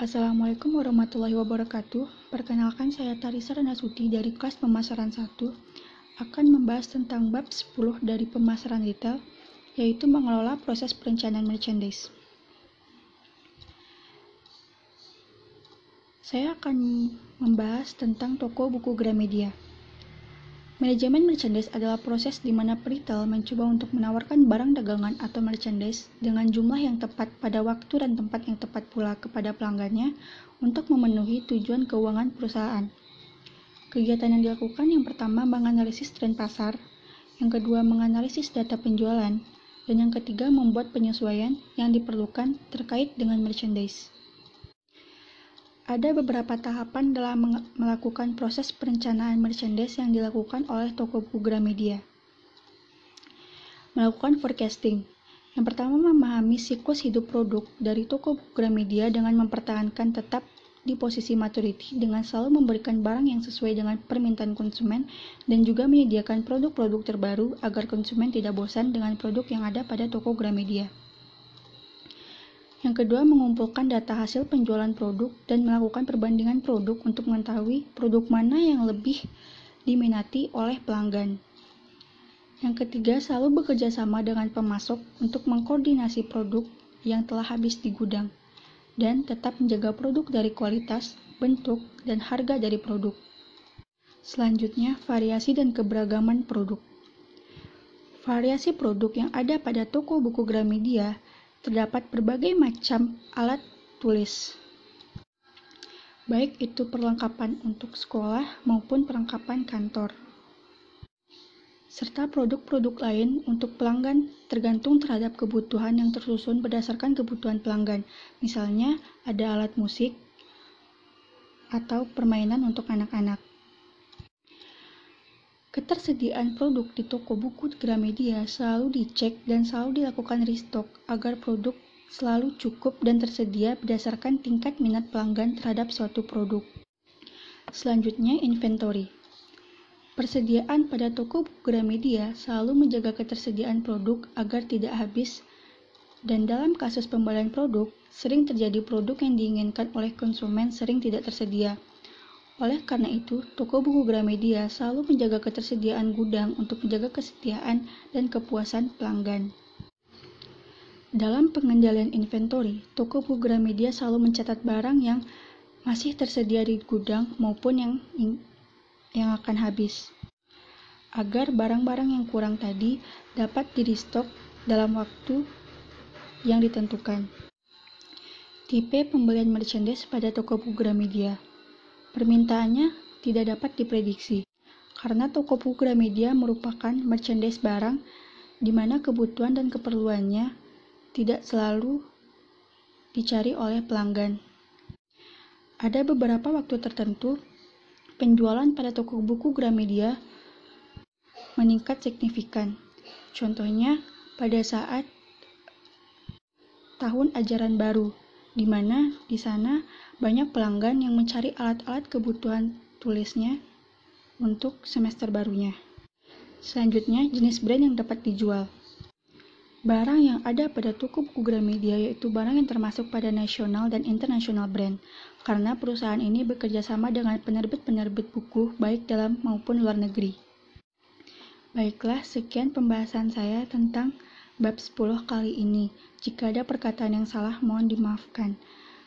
Assalamualaikum warahmatullahi wabarakatuh. Perkenalkan saya Tarisa Renasuti dari kelas pemasaran 1 akan membahas tentang bab 10 dari pemasaran retail yaitu mengelola proses perencanaan merchandise. Saya akan membahas tentang toko buku Gramedia. Manajemen merchandise adalah proses di mana retail mencoba untuk menawarkan barang dagangan atau merchandise dengan jumlah yang tepat pada waktu dan tempat yang tepat pula kepada pelanggannya untuk memenuhi tujuan keuangan perusahaan. Kegiatan yang dilakukan yang pertama menganalisis tren pasar, yang kedua menganalisis data penjualan, dan yang ketiga membuat penyesuaian yang diperlukan terkait dengan merchandise. Ada beberapa tahapan dalam melakukan proses perencanaan merchandise yang dilakukan oleh toko buku Gramedia. Melakukan forecasting. Yang pertama memahami siklus hidup produk dari toko buku Gramedia dengan mempertahankan tetap di posisi maturity dengan selalu memberikan barang yang sesuai dengan permintaan konsumen dan juga menyediakan produk-produk terbaru agar konsumen tidak bosan dengan produk yang ada pada toko Gramedia. Yang kedua, mengumpulkan data hasil penjualan produk dan melakukan perbandingan produk untuk mengetahui produk mana yang lebih diminati oleh pelanggan. Yang ketiga, selalu bekerja sama dengan pemasok untuk mengkoordinasi produk yang telah habis di gudang dan tetap menjaga produk dari kualitas, bentuk, dan harga dari produk. Selanjutnya, variasi dan keberagaman produk. Variasi produk yang ada pada toko buku Gramedia terdapat berbagai macam alat tulis, baik itu perlengkapan untuk sekolah maupun perlengkapan kantor, serta produk-produk lain untuk pelanggan tergantung terhadap kebutuhan yang tersusun berdasarkan kebutuhan pelanggan. Misalnya, ada alat musik atau permainan untuk anak-anak. Ketersediaan produk di toko buku Gramedia selalu dicek dan selalu dilakukan restock agar produk selalu cukup dan tersedia berdasarkan tingkat minat pelanggan terhadap suatu produk. Selanjutnya, inventory. Persediaan pada toko buku Gramedia selalu menjaga ketersediaan produk agar tidak habis dan dalam kasus pembelian produk, sering terjadi produk yang diinginkan oleh konsumen sering tidak tersedia. Oleh karena itu, toko buku Gramedia selalu menjaga ketersediaan gudang untuk menjaga kesetiaan dan kepuasan pelanggan. Dalam pengendalian inventory, toko buku Gramedia selalu mencatat barang yang masih tersedia di gudang maupun yang yang akan habis, agar barang-barang yang kurang tadi dapat di restock dalam waktu yang ditentukan. Tipe pembelian merchandise pada toko buku Gramedia Permintaannya tidak dapat diprediksi, karena toko buku Gramedia merupakan merchandise barang di mana kebutuhan dan keperluannya tidak selalu dicari oleh pelanggan. Ada beberapa waktu tertentu, penjualan pada toko buku Gramedia meningkat signifikan. Contohnya, pada saat tahun ajaran baru, di mana di sana banyak pelanggan yang mencari alat-alat kebutuhan tulisnya untuk semester barunya. Selanjutnya, jenis brand yang dapat dijual. Barang yang ada pada toko buku Gramedia yaitu barang yang termasuk pada nasional dan internasional brand, karena perusahaan ini bekerja sama dengan penerbit-penerbit buku baik dalam maupun luar negeri. Baiklah, sekian pembahasan saya tentang bab 10 kali ini. Jika ada perkataan yang salah, mohon dimaafkan.